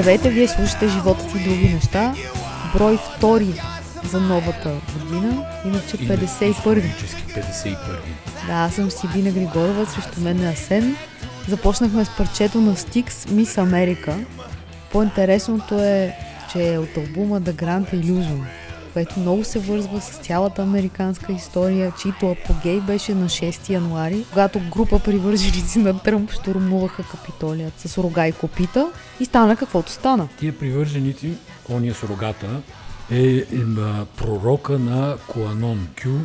Здравейте, вие слушате Животът и други неща. Брой втори за новата година, иначе 51. 51. Да, аз съм Сибина Григорова, срещу мен е Асен. Започнахме с парчето на Стикс Мис Америка. По-интересното е, че е от албума The Grand Illusion, което много се вързва с цялата американска история, чието апогей беше на 6 януари, когато група привърженици на Тръмп штурмуваха Капитолият с рога и копита и стана каквото стана. Тия привърженици, ония с рогата, е, е пророка на Куанон, Кю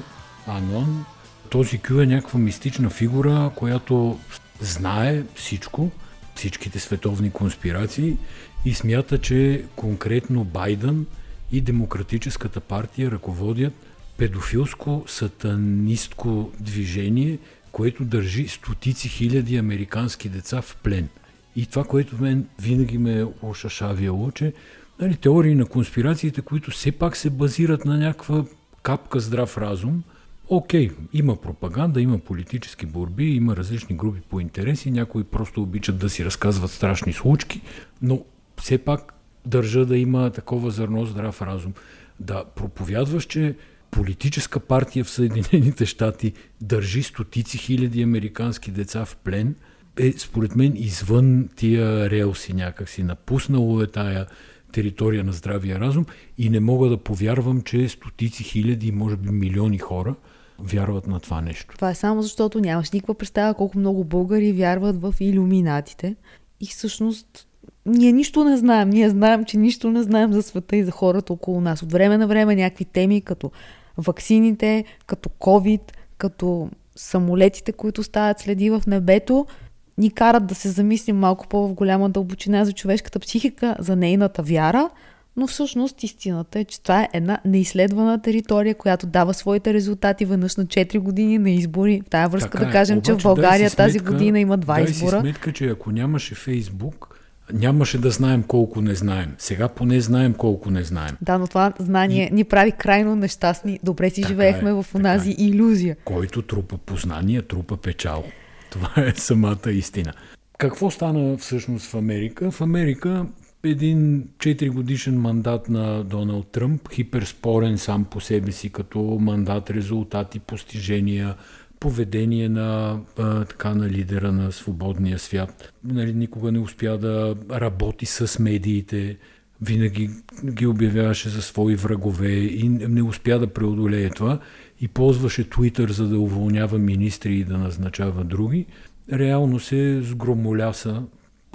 Анон. Този Кю е някаква мистична фигура, която знае всичко, всичките световни конспирации и смята, че конкретно Байден и Демократическата партия ръководят педофилско-сатанистко движение, което държи стотици хиляди американски деца в плен. И това, което мен винаги ме е ошашавяло, че нали, теории на конспирациите, които все пак се базират на някаква капка здрав разум, окей, има пропаганда, има политически борби, има различни групи по интереси, някои просто обичат да си разказват страшни случки, но все пак държа да има такова зърно здрав разум. Да проповядваш, че политическа партия в Съединените щати държи стотици хиляди американски деца в плен, е според мен извън тия релси някакси. Напуснало е тая територия на здравия разум и не мога да повярвам, че стотици хиляди, може би милиони хора вярват на това нещо. Това е само защото нямаш никаква представа колко много българи вярват в иллюминатите. И всъщност ние нищо не знаем. Ние знаем, че нищо не знаем за света и за хората около нас. От време на време някакви теми, като ваксините, като COVID, като самолетите, които стават следи в небето, ни карат да се замислим малко по-в голяма дълбочина за човешката психика, за нейната вяра, но всъщност истината е, че това е една неизследвана територия, която дава своите резултати веднъж на 4 години на избори. В тази връзка така да кажем, е. Обаче, че в България сметка, тази година има два дай избора. Си сметка, че ако нямаше Фейсбук, нямаше да знаем колко не знаем. Сега поне знаем колко не знаем. Да, но това знание и... ни прави крайно нещастни. Добре си така живеехме е, в онази е. иллюзия. Който трупа познание, трупа печал. Това е самата истина. Какво стана всъщност в Америка? В Америка един 4 годишен мандат на Доналд Тръмп, хиперспорен сам по себе си като мандат, резултати, постижения, поведение на, а, така, на лидера на свободния свят. Нали, никога не успя да работи с медиите, винаги ги обявяваше за свои врагове и не успя да преодолее това и ползваше Твитър за да уволнява министри и да назначава други. Реално се сгромоляса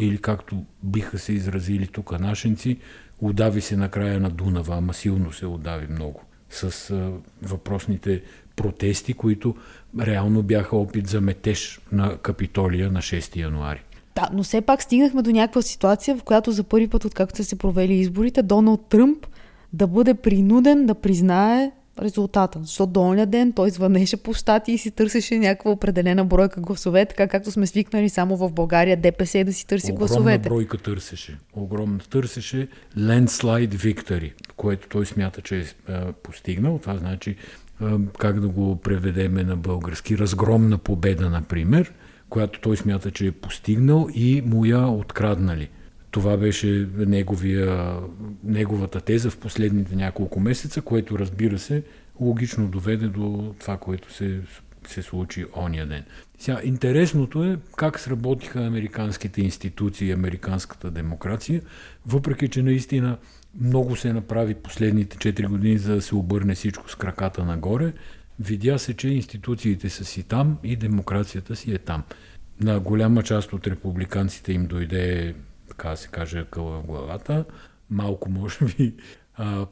или както биха се изразили тук нашенци, удави се на края на Дунава, ама силно се удави много с въпросните протести, които реално бяха опит за метеж на Капитолия на 6 януари. Да, но все пак стигнахме до някаква ситуация, в която за първи път, откакто са се провели изборите, Доналд Тръмп да бъде принуден да признае резултата. Защото до оня ден той звънеше по щати и си търсеше някаква определена бройка гласове, така както сме свикнали само в България ДПС да си търси Огромна гласовете. бройка търсеше. Огромна търсеше landslide victory, което той смята, че е, е постигнал. Това значи как да го преведеме на български. Разгромна победа, например, която той смята, че е постигнал и му я откраднали. Това беше неговия, неговата теза в последните няколко месеца, което разбира се логично доведе до това, което се, се случи ония ден. Сега, интересното е как сработиха американските институции и американската демокрация, въпреки че наистина много се направи последните 4 години, за да се обърне всичко с краката нагоре. Видя се, че институциите са си там и демокрацията си е там. На голяма част от републиканците им дойде така да се каже, къла в главата. Малко, може би,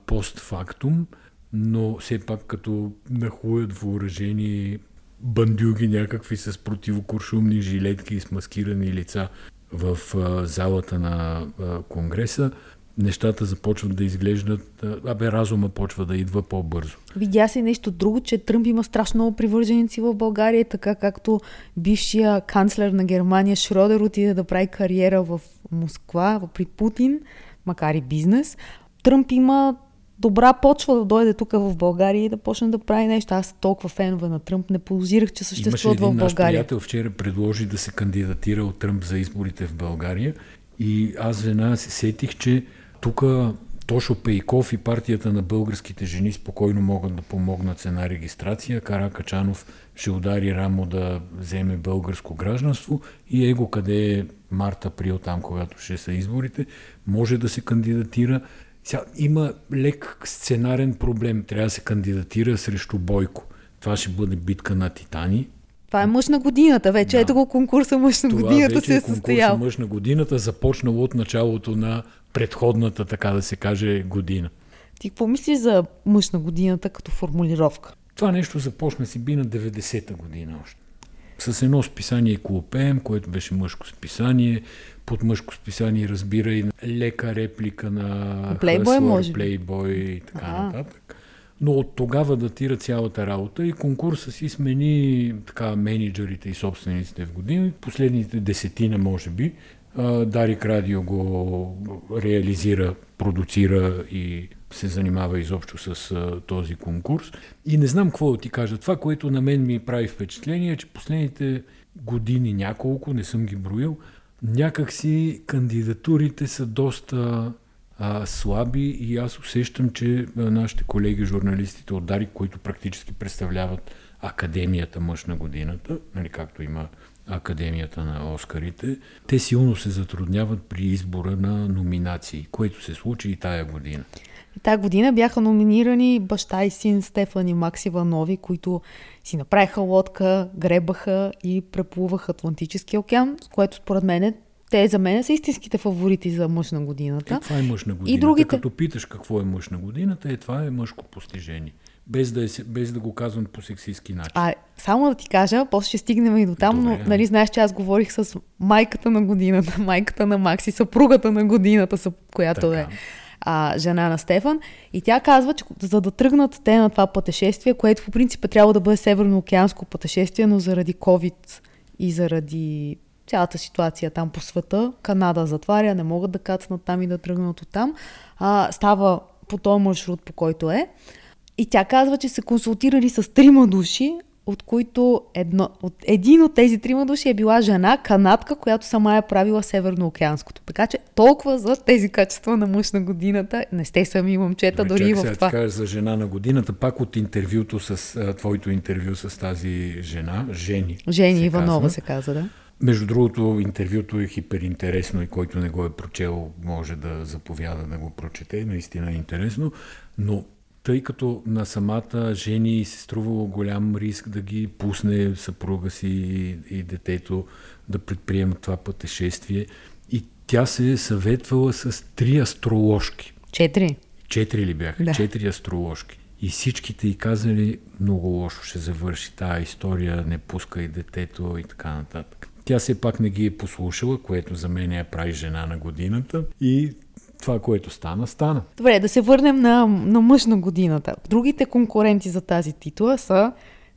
постфактум, но все пак като нахуят въоръжени бандюги някакви с противокуршумни жилетки и с маскирани лица в залата на Конгреса, нещата започват да изглеждат, абе разума почва да идва по-бързо. Видя се нещо друго, че Тръмп има страшно много привърженици в България, така както бившия канцлер на Германия Шродер отиде да прави кариера в Москва при Путин, макар и бизнес. Тръмп има добра почва да дойде тук в България и да почне да прави нещо. Аз толкова фенове на Тръмп не подозирах, че съществуват в България. Наш приятел вчера предложи да се кандидатира от Тръмп за изборите в България И аз веднага се сетих, че тук Тошо Пейков и партията на българските жени спокойно могат да помогнат с една регистрация. Кара Качанов ще удари рамо да вземе българско гражданство и его къде е март-април, там когато ще са изборите, може да се кандидатира. Сега, има лек сценарен проблем. Трябва да се кандидатира срещу Бойко. Това ще бъде битка на Титани. Това е мъж на годината вече. Да. Ето го конкурса мъж на Това годината се е е състоял. конкурса мъж на годината, започнал от началото на предходната, така да се каже, година. Ти какво мислиш за мъж на годината като формулировка? Това нещо започна си би на 90-та година още. С едно списание Клопеем, което беше мъжко списание. Под мъжко списание разбира и лека реплика на Плейбой, Hustler, може? Плейбой и така Ага. нататък. Но от тогава датира цялата работа и конкурса си смени така менеджерите и собствениците в години. Последните десетина, може би, Дарик Радио го реализира, продуцира и се занимава изобщо с този конкурс. И не знам какво да ти кажа. Това, което на мен ми прави впечатление, е, че последните години няколко, не съм ги броил, някакси кандидатурите са доста а, слаби и аз усещам, че нашите колеги журналистите от Дарик, които практически представляват Академията мъж на годината, нали, както има Академията на Оскарите, те силно се затрудняват при избора на номинации, което се случи и тая година. Тая година бяха номинирани баща и син Стефан и Макс Иванови, които си направиха лодка, гребаха и преплуваха Атлантическия океан, с което според мен те за мен са истинските фаворити за мъж на годината. Е, това е мъж на годината. другите- Като питаш какво е мъж на годината, е това е мъжко постижение. Без да, е, без да го казвам по сексистски начин. А, само да ти кажа, после ще стигнем и до там, но Добре. нали знаеш, че аз говорих с майката на годината, майката на Макси, съпругата на годината, която Така. е а, жена на Стефан. И тя казва, че за да тръгнат те на това пътешествие, което по принцип е трябвало да бъде северно-океанско пътешествие, но заради COVID и заради цялата ситуация там по света, Канада затваря, не могат да кацнат там и да тръгнат от там. А, става по този маршрут, по който е. И тя казва, че се консултирали с трима души, от които едно, от, един от тези трима души е била жена, канадка, която сама е правила Северноокеанското. Така че толкова за тези качества на мъж на годината. Не сте сами момчета, Добре, дори и чакай в това. кажа за жена на годината, пак от интервюто с твоето интервю с тази жена, Жени. Жени се Иванова казва. се каза, да. Между другото, интервюто е хиперинтересно и който не го е прочел, може да заповяда да го прочете. Наистина е интересно. Но тъй като на самата жени се струвало голям риск да ги пусне съпруга си и, и детето да предприемат това пътешествие, и тя се е съветвала с три астроложки. Четири. Четири ли бяха? Да. Четири астроложки. И всичките й казали, много лошо ще завърши тази история, не пускай детето и така нататък. Тя все пак не ги е послушала, което за мен я прави жена на годината. И това, което стана, стана. Добре, да се върнем на, на мъж на годината. Другите конкуренти за тази титла са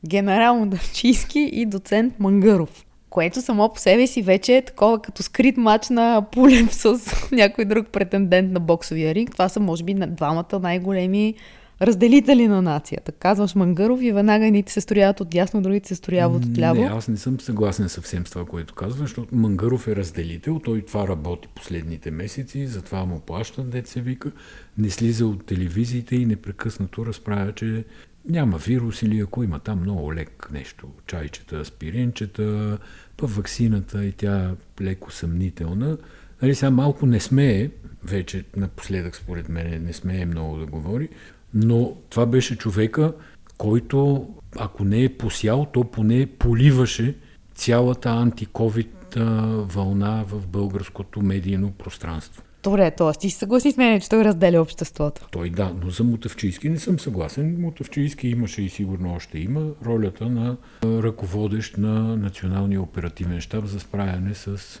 генерал Мудавчийски и доцент Мангаров. Което само по себе си вече е такова като скрит матч на Пулев с някой друг претендент на боксовия ринг. Това са, може би, двамата най-големи разделители на нацията. Казваш Мангаров и веднага едните се строяват от дясно, другите се строяват от ляво. Не, аз не съм съгласен съвсем с това, което казваш, защото Мангаров е разделител, той това работи последните месеци, затова му плащат, се вика, не слиза от телевизиите и непрекъснато разправя, че няма вирус или ако има там много лек нещо, чайчета, аспиринчета, па ваксината и тя леко съмнителна. Нали, сега малко не смее, вече напоследък според мен не смее много да говори, но това беше човека, който, ако не е посял, то поне поливаше цялата антиковид вълна в българското медийно пространство. Добре, т.е. ти се съгласи с мен, че той разделя обществото. Той да, но за Мутавчийски не съм съгласен. Мутавчийски имаше и сигурно още има ролята на ръководещ на Националния оперативен щаб за справяне с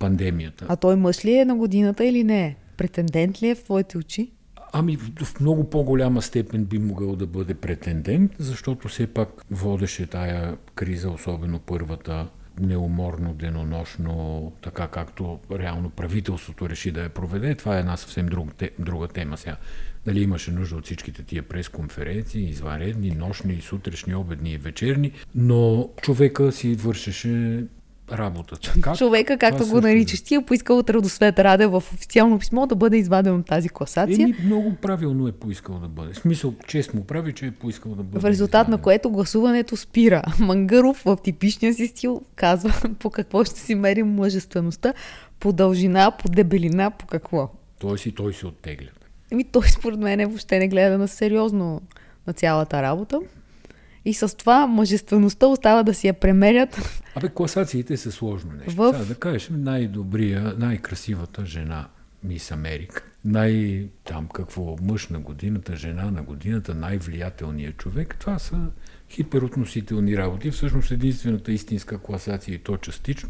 пандемията. А той мъж ли е на годината или не е? Претендент ли е в твоите очи? Ами в много по-голяма степен би могъл да бъде претендент, защото все пак водеше тая криза, особено първата, неуморно, денонощно, така както реално правителството реши да я проведе. Това е една съвсем друг, те, друга тема сега. Дали имаше нужда от всичките тия пресконференции, извънредни, нощни, сутрешни, обедни и вечерни, но човека си вършеше работата. Как? Човека, както го също наричаш ти, е поискал от Радосвет Раде в официално писмо да бъде изваден от тази класация. Еми, много правилно е поискал да бъде. В смисъл, чест му прави, че е поискал да бъде. В резултат на изваден. което гласуването спира. Мангаров в типичния си стил казва по какво ще си мерим мъжествеността, по дължина, по дебелина, по какво. Тоест и той се оттегля. Еми той според мен въобще не гледа на сериозно на цялата работа. И с това мъжествеността остава да си я премерят. Абе, класациите са сложно нещо. В- Сега да кажеш най-добрия, най-красивата жена Мис Америка. Най- там какво, мъж на годината, жена на годината, най-влиятелният човек. Това са хиперотносителни работи. Всъщност единствената истинска класация и то частично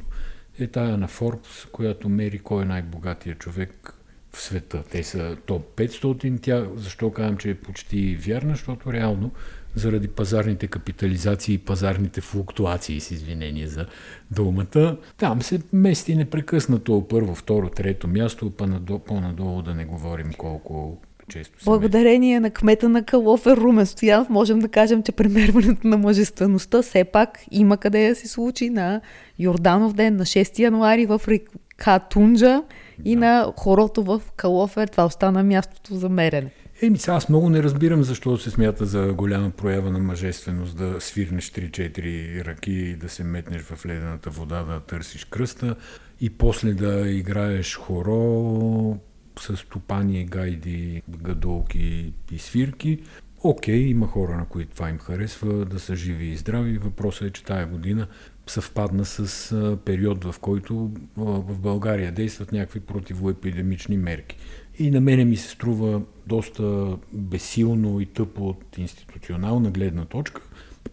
е тая на Форбс, която мери кой е най-богатия човек в света. Те са топ 500. Тя, защо казвам, че е почти вярна? Защото реално заради пазарните капитализации и пазарните флуктуации, с извинение за думата, там се мести непрекъснато първо, второ, трето място, по-надолу да не говорим колко често се Благодарение на кмета на Калофер Румен Стоянов можем да кажем, че премерването на мъжествеността все пак има къде да се случи на Йорданов ден на 6 януари в река Тунджа и на хорото в Калофер. Това остана мястото за мерене. Еми, сега аз много не разбирам защо се смята за голяма проява на мъжественост да свирнеш 3-4 ръки да се метнеш в ледената вода да търсиш кръста и после да играеш хоро с топани, гайди, гадолки и свирки. Окей, има хора, на които това им харесва, да са живи и здрави. Въпросът е, че тая година съвпадна с период, в който в България действат някакви противоепидемични мерки. И на мене ми се струва доста безсилно и тъпо от институционална гледна точка.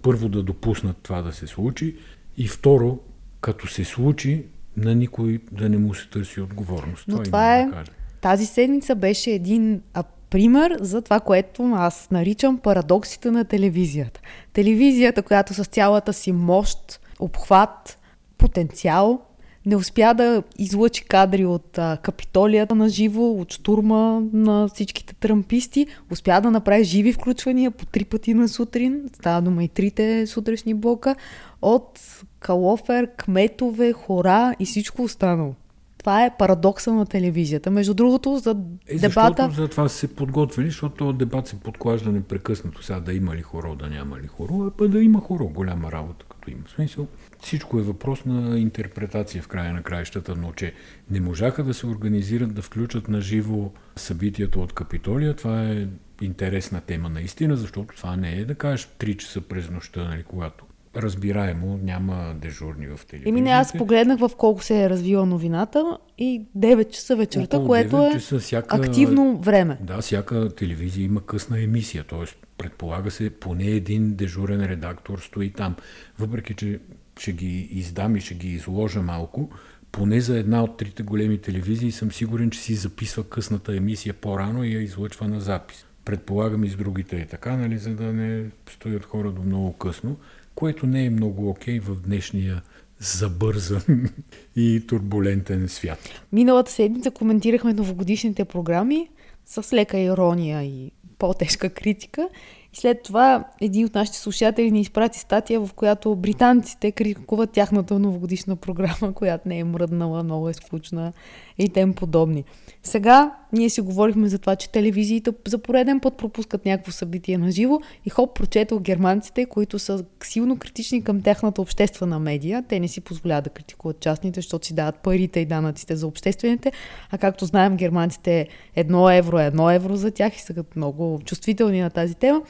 Първо да допуснат това да се случи и второ, като се случи, на никой да не му се търси отговорност. Но имам това е, да кажа. тази седмица беше един пример за това, което аз наричам парадоксите на телевизията. Телевизията, която с цялата си мощ, обхват, потенциал, не успя да излъчи кадри от а, Капитолията на живо, от штурма на всичките трамписти, успя да направи живи включвания по три пъти на сутрин, става дума и трите сутрешни блока, от Калофер, кметове, хора и всичко останало. Това е парадокса на телевизията. Между другото, за Е, дебата... защото за това се подготвили, защото този дебат се подклажда непрекъснато. Сега да има ли хоро, да няма ли хоро, а пък да има хоро. Голяма работа, като има. Смисъл, всичко е въпрос на интерпретация в края на краищата, но че не можаха да се организират, да включат на живо събитието от Капитолия, това е интересна тема наистина, защото това не е да кажеш 3 часа през нощта, нали, когато разбираемо няма дежурни в телевизията. Еми не, аз погледнах в колко се е развила новината и 9 часа вечерта, което 9 е часа всяка- активно време. Да, всяка телевизия има късна емисия, т.е. предполага се поне един дежурен редактор стои там. Въпреки, че ще ги издам и ще ги изложа малко, поне за една от трите големи телевизии съм сигурен, че си записва късната емисия по-рано и я излъчва на запис. Предполагам и с другите е така, нали, за да не стоят хора до много късно, което не е много окей в днешния забързан и турбулентен свят. Миналата седмица коментирахме новогодишните програми с лека ирония и по-тежка критика. И след това един от нашите слушатели ни изпрати статия, в която британците критикуват тяхната новогодишна програма, която не е мръднала, много е скучна и тем подобни. Сега ние си говорихме за това, че телевизиите за пореден път пропускат някакво събитие на живо и хоп, прочетох германците, които са силно критични към тяхната обществена медия. Те не си позволяват да критикуват частните, защото си дават парите и данъците за обществените. А както знаем, германците едно евро е едно евро за тях и са много чувствителни на тази тема.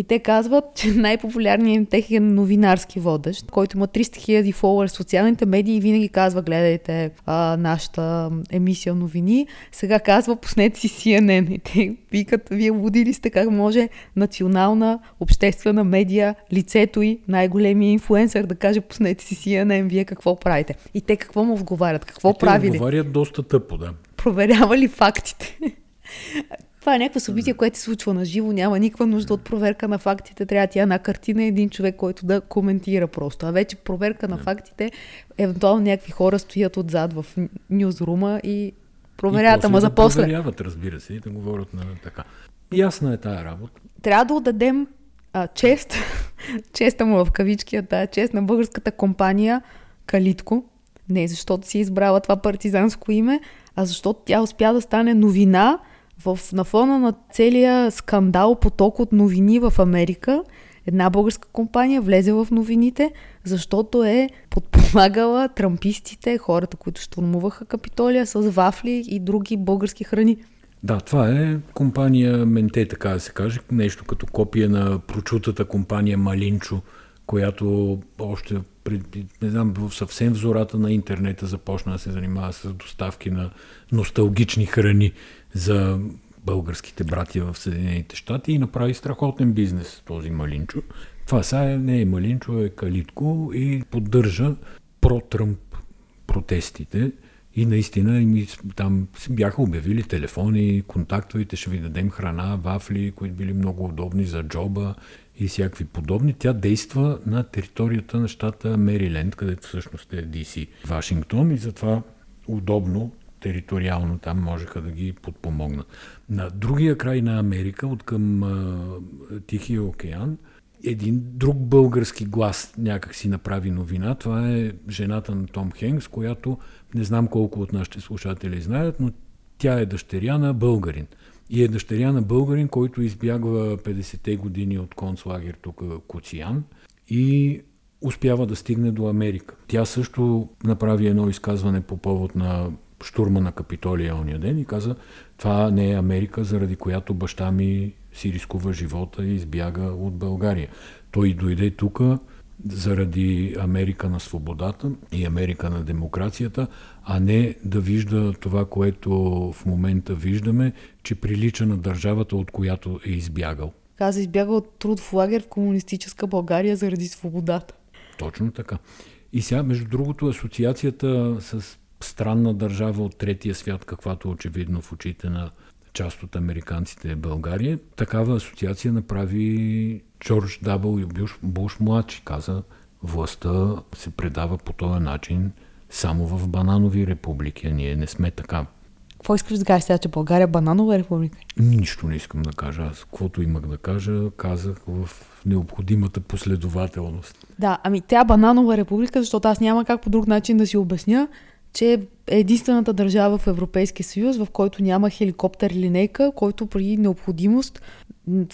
И те казват, че най-популярният им техен новинарски водещ, който има 300 000 фолуър в социалните медии и винаги казва, гледайте а, нашата емисия новини. Сега казва, пуснете си CNN. И те викат, вие луди ли сте, как може национална обществена медия, лицето и най-големия инфлуенсър да каже, пуснете си CNN, вие какво правите? И те какво му отговарят? Какво Те правили? отговарят доста тъпо, да. проверява ли фактите. Това е някакво събитие, което се случва на живо, няма никаква нужда от проверка на фактите. Трябва ти една картина един човек, който да коментира просто. А вече проверка на фактите, евентуално някакви хора стоят отзад в нюзрума и проверяват, и ама за после. проверяват, разбира се, и да говорят на така. Ясна е тая работа. Трябва да отдадем а, чест, честа му в кавички, а тая чест на българската компания Калитко, Не защото си е избрала това партизанско име, а защото тя успя да стане новина в, на фона на целия скандал, поток от новини в Америка. Една българска компания влезе в новините, защото е подпомагала трампистите, хората, които штурмуваха Капитолия с вафли и други български храни. Да, това е компания Менте, така да се каже, нещо като копия на прочутата компания Малинчо, която още пред, не знам, в съвсем взората на интернета започна да се занимава с доставки на носталгични храни за българските братия в Съединените щати и направи страхотен бизнес този Малинчо. Това сега не е Малинчо, е Калитко и поддържа про-Тръмп протестите. И наистина там бяха обявили телефони, контактовите, ще ви дадем храна, вафли, които били много удобни за джоба и всякакви подобни. Тя действа на територията на щата Мериленд, където всъщност е DC Вашингтон и затова удобно териториално там можеха да ги подпомогнат. На другия край на Америка, от към Тихия океан, един друг български глас някак си направи новина. Това е жената на Том Хенкс, която не знам колко от нашите слушатели знаят, но тя е дъщеря на българин. И е дъщеря на българин, който избягва 50-те години от концлагер тук Куциян и успява да стигне до Америка. Тя също направи едно изказване по повод на штурма на Капитолия ония ден и каза, това не е Америка, заради която баща ми си рискува живота и избяга от България. Той дойде тук заради Америка на свободата и Америка на демокрацията, а не да вижда това, което в момента виждаме, че прилича на държавата, от която е избягал. Каза, избягал от труд в лагер в комунистическа България заради свободата. Точно така. И сега, между другото, асоциацията с странна държава от третия свят, каквато очевидно в очите на част от американците е България. Такава асоциация направи Джордж Дабъл и Буш, Буш младши. Каза, властта се предава по този начин само в бананови републики, а ние не сме така. Какво искаш да кажеш сега, че България е бананова република? Нищо не искам да кажа. Аз каквото имах да кажа, казах в необходимата последователност. Да, ами тя е бананова република, защото аз няма как по друг начин да си обясня, че е единствената държава в Европейския съюз, в който няма хеликоптер линейка, който при необходимост,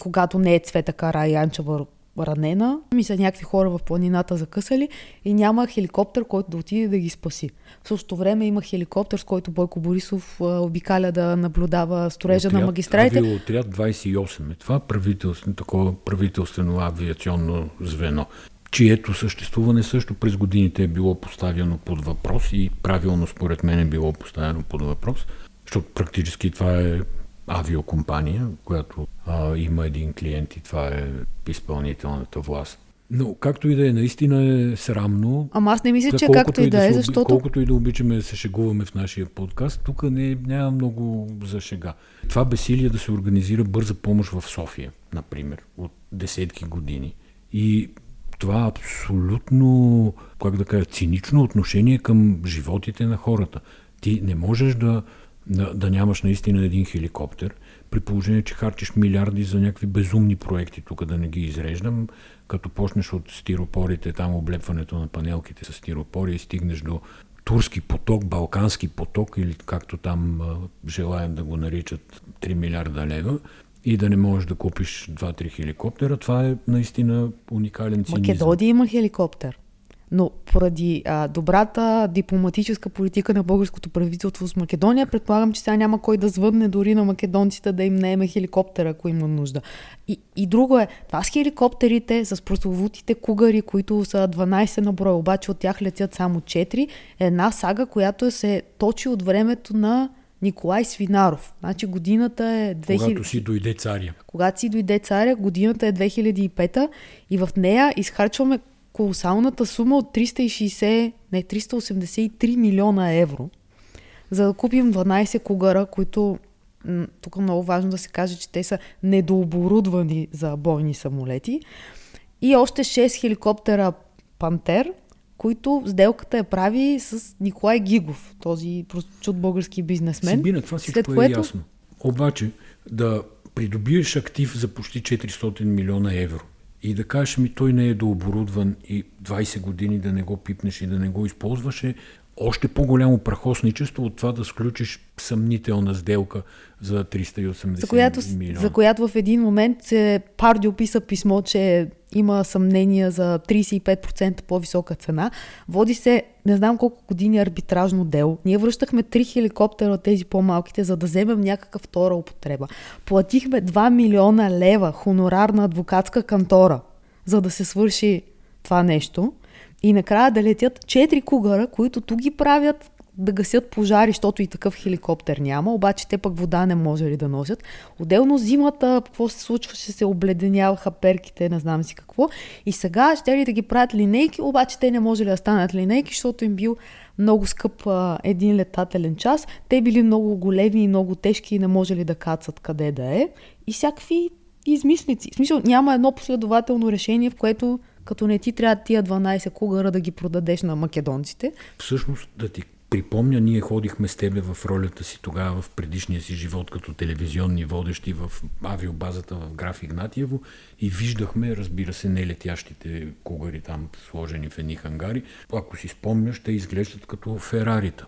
когато не е Цвета Кара и Анчева ранена, ми са някакви хора в планината закъсали и няма хеликоптер, който да отиде да ги спаси. В същото време има хеликоптер, с който Бойко Борисов обикаля да наблюдава строежа отряд, на магистралите. Отряд 28 е това правителствено, такова правителствено авиационно звено чието съществуване също през годините е било поставяно под въпрос и правилно според мен е било поставено под въпрос, защото практически това е авиокомпания, която а, има един клиент и това е изпълнителната власт. Но както и да е, наистина е срамно. Ама аз не мисля, че както и да, е, защото... Колкото и да обичаме да се шегуваме в нашия подкаст, тук не, няма много за шега. Това бесилие да се организира бърза помощ в София, например, от десетки години. И това абсолютно, как да кажа, цинично отношение към животите на хората. Ти не можеш да, да, да нямаш наистина един хеликоптер, при положение, че харчиш милиарди за някакви безумни проекти, тук да не ги изреждам, като почнеш от стиропорите, там облепването на панелките с стиропори и стигнеш до турски поток, балкански поток или както там желаем да го наричат 3 милиарда лева, и да не можеш да купиш 2-3 хеликоптера, това е наистина уникален цинизъм. Македония има хеликоптер. Но поради а, добрата дипломатическа политика на българското правителство с Македония, предполагам, че сега няма кой да звъдне дори на македонците да им наеме хеликоптера, ако има нужда. И, и друго е, това с хеликоптерите, с прословутите кугари, които са 12 на брой, обаче от тях летят само 4, е една сага, която се точи от времето на Николай Свинаров. Значи годината е 2000... Когато си дойде царя. Когато си дойде царя, годината е 2005 и в нея изхарчваме колосалната сума от 360, не, 383 милиона евро, за да купим 12 кугара, които тук много важно да се каже, че те са недооборудвани за бойни самолети. И още 6 хеликоптера Пантер – които сделката я прави с Николай Гигов, този чуд български бизнесмен. Сибина, това всичко След е което... ясно. Обаче да придобиеш актив за почти 400 милиона евро и да кажеш ми той не е дооборудван и 20 години да не го пипнеш и да не го използваше, още по-голямо прахосничество от това да сключиш съмнителна сделка за 380 за която, милиона. За която в един момент се Парди описа писмо, че има съмнения за 35% по-висока цена. Води се не знам колко години арбитражно дело. Ние връщахме три хеликоптера от тези по-малките, за да вземем някаква втора употреба. Платихме 2 милиона лева хонорар на адвокатска кантора, за да се свърши това нещо. И накрая да летят четири кугара, които тук ги правят да гасят пожари, защото и такъв хеликоптер няма, обаче те пък вода не може ли да носят. Отделно зимата, какво се случваше, се обледеняваха перките, не знам си какво. И сега ще ли да ги правят линейки, обаче те не може ли да станат линейки, защото им бил много скъп а, един летателен час. Те били много големи и много тежки и не може ли да кацат къде да е. И всякакви измислици. В смисъл, няма едно последователно решение, в което като не ти трябва тия 12 кугара да ги продадеш на македонците. Всъщност, да ти припомня, ние ходихме с тебе в ролята си тогава в предишния си живот като телевизионни водещи в авиобазата в Граф Игнатиево и виждахме, разбира се, не летящите кугари там сложени в едни хангари. Ако си спомняш, те изглеждат като Ферарита.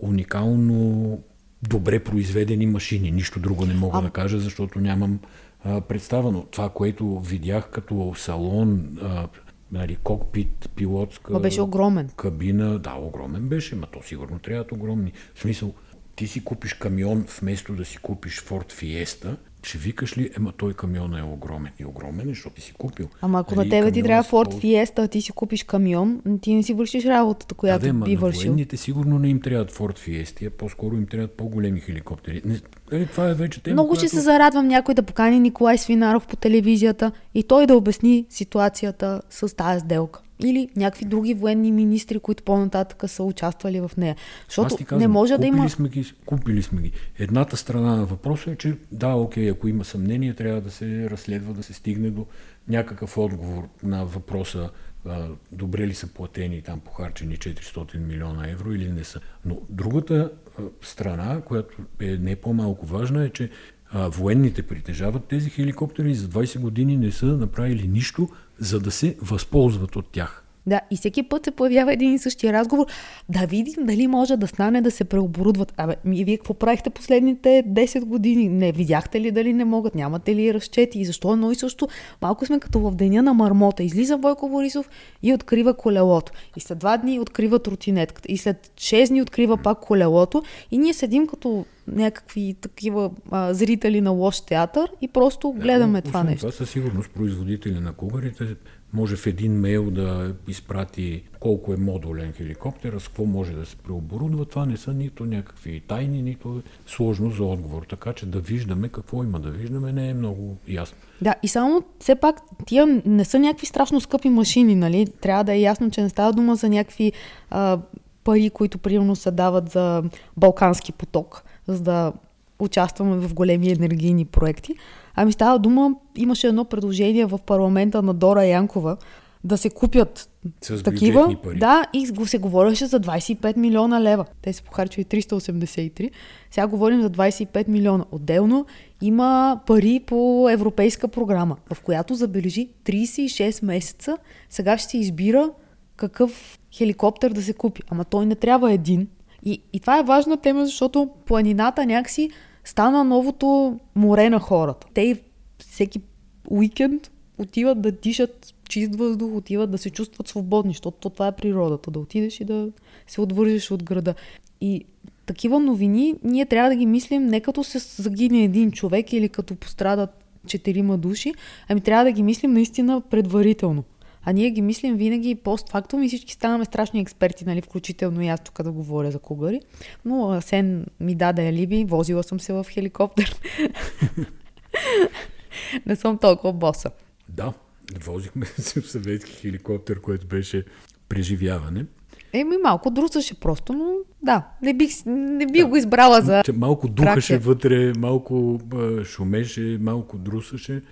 уникално добре произведени машини. Нищо друго не мога а... да кажа, защото нямам а, представа. Но това, което видях като салон, а, нали, кокпит, пилотска... Но беше огромен. Кабина, да, огромен беше, ма то сигурно трябват огромни. В смисъл, ти си купиш камион, вместо да си купиш Ford Fiesta, ще викаш ли, ема той камион е огромен. И огромен е, защото ти си купил. Ама ако нали, на тебе ти трябва Ford Fiesta, а ти си купиш камион, ти не си вършиш работата, която да, би вършил. Военните сигурно не им трябват Ford Fiesta, по-скоро им трябват по-големи хеликоптери. Не, е, това е вече тема, Много която... ще се зарадвам някой да покани Николай Свинаров по телевизията и той да обясни ситуацията с тази сделка или някакви други военни министри, които по-нататък са участвали в нея. Защото казвам, не може да има... Сме ги, купили сме ги. Едната страна на въпроса е, че да, окей, ако има съмнение, трябва да се разследва, да се стигне до някакъв отговор на въпроса добре ли са платени там похарчени 400 милиона евро или не са. Но другата страна, която е не по-малко важна, е, че военните притежават тези хеликоптери и за 20 години не са направили нищо, за да се възползват от тях. Да, и всеки път се появява един и същия разговор, да видим дали може да стане да се преоборудват. Абе, ми, вие какво правихте последните 10 години? Не видяхте ли дали не могат? Нямате ли разчети? И защо едно и също? Малко сме като в деня на мармота. Излиза Бойко Борисов и открива колелото. И след два дни открива тротинетката. И след 6 дни открива пак колелото. И ние седим като някакви такива а, зрители на лош театър и просто гледаме да, това нещо. Това със сигурност производители на кугарите може в един мейл да изпрати колко е модулен хеликоптер, с какво може да се преоборудва. Това не са нито някакви тайни, нито сложно за отговор. Така че да виждаме какво има да виждаме не е много ясно. Да, и само все пак тия не са някакви страшно скъпи машини, нали? Трябва да е ясно, че не става дума за някакви а, пари, които примерно се дават за Балкански поток, за да участваме в големи енергийни проекти. Ами става дума, имаше едно предложение в парламента на Дора Янкова да се купят С такива. Пари. Да, и се говореше за 25 милиона лева. Те се похарчили 383. Сега говорим за 25 милиона. Отделно има пари по европейска програма, в която забележи 36 месеца. Сега ще се избира какъв хеликоптер да се купи. Ама той не трябва един. И, и това е важна тема, защото планината някакси стана новото море на хората. Те всеки уикенд отиват да дишат чист въздух, отиват да се чувстват свободни, защото това е природата, да отидеш и да се отвържеш от града. И такива новини ние трябва да ги мислим не като се загине един човек или като пострадат четирима души, ами трябва да ги мислим наистина предварително. А ние ги мислим винаги постфактум и всички ставаме страшни експерти, нали, включително и аз тук да говоря за кугари. Но Сен ми даде алиби, возила съм се в хеликоптер. Не съм толкова боса. Да, возихме се в съветски хеликоптер, което беше преживяване. Еми, малко друсаше просто, но да, не бих, не бих да. го избрала за. Че малко духаше пракия. вътре, малко а, шумеше, малко друсаше.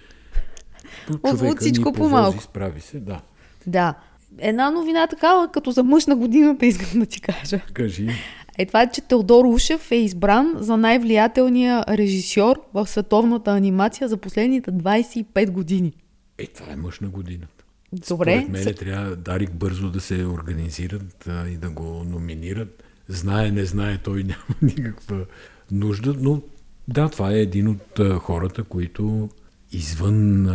От всичко по-малко. Справи се, да. Да. Една новина такава, като за мъж на годината, искам да ти кажа. Кажи. Е това, че Теодор Ушев е избран за най-влиятелния режисьор в световната анимация за последните 25 години. Е, това е мъж на годината. Добре. Според мен трябва Дарик бързо да се организират а, и да го номинират. Знае, не знае, той няма никаква нужда, но да, това е един от а, хората, които извън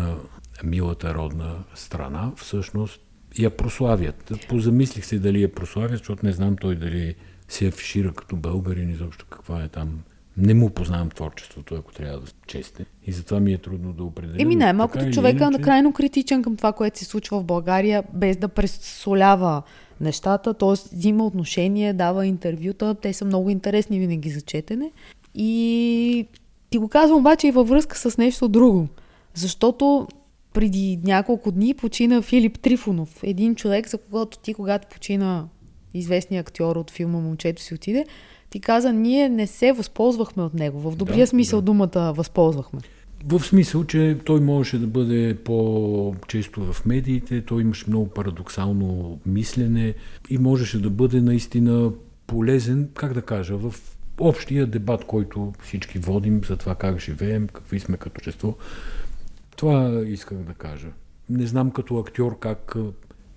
милата родна страна, всъщност я прославят. Позамислих се дали я прославят, защото не знам той дали се афишира като българин, изобщо каква е там. Не му познавам творчеството, ако трябва да честе. И затова ми е трудно да определя. Еми най-малкото човека е иначе... крайно критичен към това, което се случва в България, без да пресолява нещата, т.е. взима отношение, дава интервюта, те са много интересни винаги за четене. И ти го казвам обаче и във връзка с нещо друго. Защото преди няколко дни почина Филип Трифонов. Един човек, за когото ти, когато почина известният актьор от филма Момчето си отиде, ти каза, ние не се възползвахме от него. В добрия да, смисъл да. думата възползвахме. В смисъл, че той можеше да бъде по-често в медиите, той имаше много парадоксално мислене и можеше да бъде наистина полезен, как да кажа, в общия дебат, който всички водим за това как живеем, какви сме като общество. Това исках да кажа. Не знам като актьор как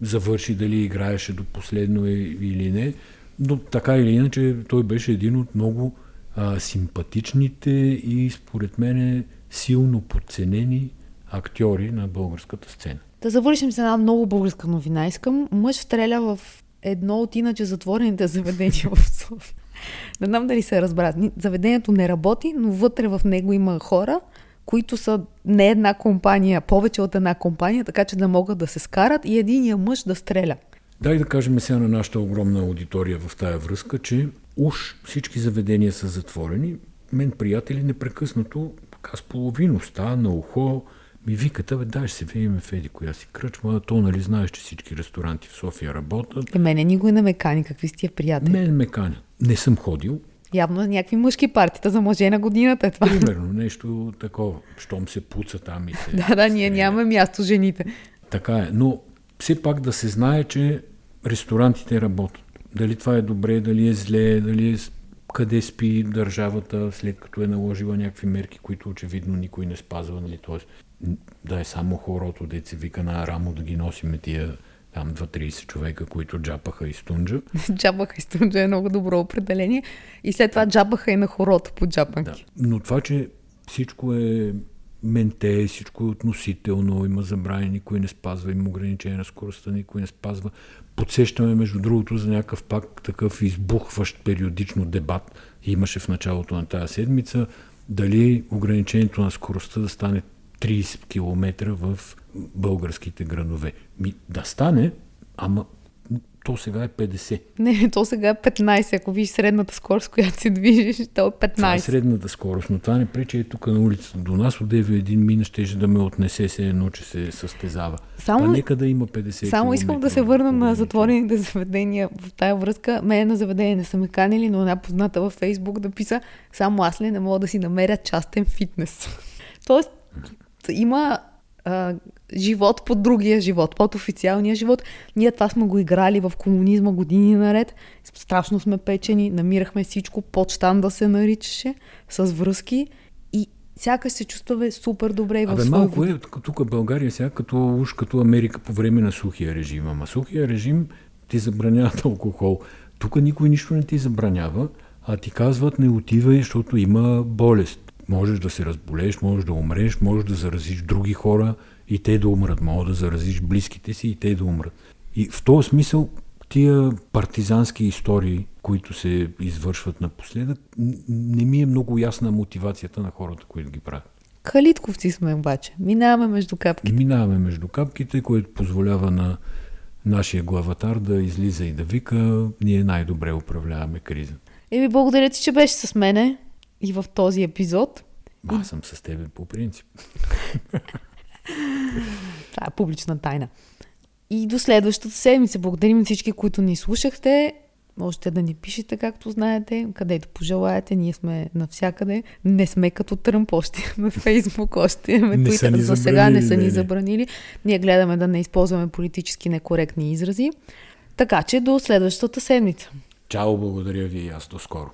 завърши, дали играеше до последно или не, но така или иначе той беше един от много а, симпатичните и според мен силно подценени актьори на българската сцена. Да завършим с една много българска новина. Искам мъж стреля в едно от иначе затворените заведения в София. Не знам дали се разбрат. Заведението не работи, но вътре в него има хора, които са не една компания, повече от една компания, така че да могат да се скарат и единия мъж да стреля. Дай да кажем сега на нашата огромна аудитория в тая връзка, че уж всички заведения са затворени. Мен приятели непрекъснато така с половиността на ухо ми викат, бе, дай се видим в еди коя си кръчма, то нали знаеш, че всички ресторанти в София работят. Е, мене никой не ме кани, какви сте приятели? Мен ме канят. Не съм ходил, Явно някакви мъжки партита за мъже на годината е това. Примерно, нещо такова. Щом се пуца там и се... да, да, ние нямаме място жените. Така е, но все пак да се знае, че ресторантите работят. Дали това е добре, дали е зле, дали е къде спи държавата, след като е наложила някакви мерки, които очевидно никой не спазва. Нали? Тоест, да е само хорото, деца вика на рамо да ги носиме тия там 2-30 човека, които джапаха и стунджа. джапаха и стунджа е много добро определение. И след това джапаха и на хорото по джапанки. Да. Но това, че всичко е менте, всичко е относително, има забрани, никой не спазва, има ограничение на скоростта, никой не спазва. Подсещаме, между другото, за някакъв пак такъв избухващ периодично дебат. Имаше в началото на тази седмица дали ограничението на скоростта да стане 30 км в българските градове. Ми, да стане, ама то сега е 50. Не, то сега е 15. Ако виж средната скорост, която се движиш, то е 15. Това е средната скорост, но това не пречи е тук на улицата до нас, от един мина ще да ме отнесе се едно, че се състезава. Само, а нека да има 50 Само искам да се върна на затворените заведения в тая връзка. Мене на заведение не са ме канили, но една позната във Фейсбук да писа само аз ли не мога да си намеря частен фитнес. Тоест, има а, живот под другия живот, под официалния живот. Ние това сме го играли в комунизма години наред. Страшно сме печени, намирахме всичко, под да се наричаше, с връзки и сякаш се чувстваме супер добре в Абе, малко е, тук България сега като, уж като Америка по време на сухия режим. Ама сухия режим ти забраняват алкохол. Тук никой нищо не ти забранява, а ти казват не отивай, защото има болест можеш да се разболееш, можеш да умреш, можеш да заразиш други хора и те да умрат. Може да заразиш близките си и те да умрат. И в този смисъл тия партизански истории, които се извършват напоследък, не ми е много ясна мотивацията на хората, които ги правят. Калитковци сме обаче. Минаваме между капките. Минаваме между капките, което позволява на нашия главатар да излиза и да вика, ние най-добре управляваме криза. Еми, благодаря ти, че беше с мене и в този епизод. Аз съм с тебе по принцип. Това е публична тайна. И до следващата седмица. Благодарим всички, които ни слушахте. Можете да ни пишете, както знаете, където пожелаете. Ние сме навсякъде. Не сме като Тръмп, още имаме Фейсбук, още имаме Твитър. За сега не са ни забранили. Ние гледаме да не използваме политически некоректни изрази. Така че до следващата седмица. Чао, благодаря ви и аз до скоро.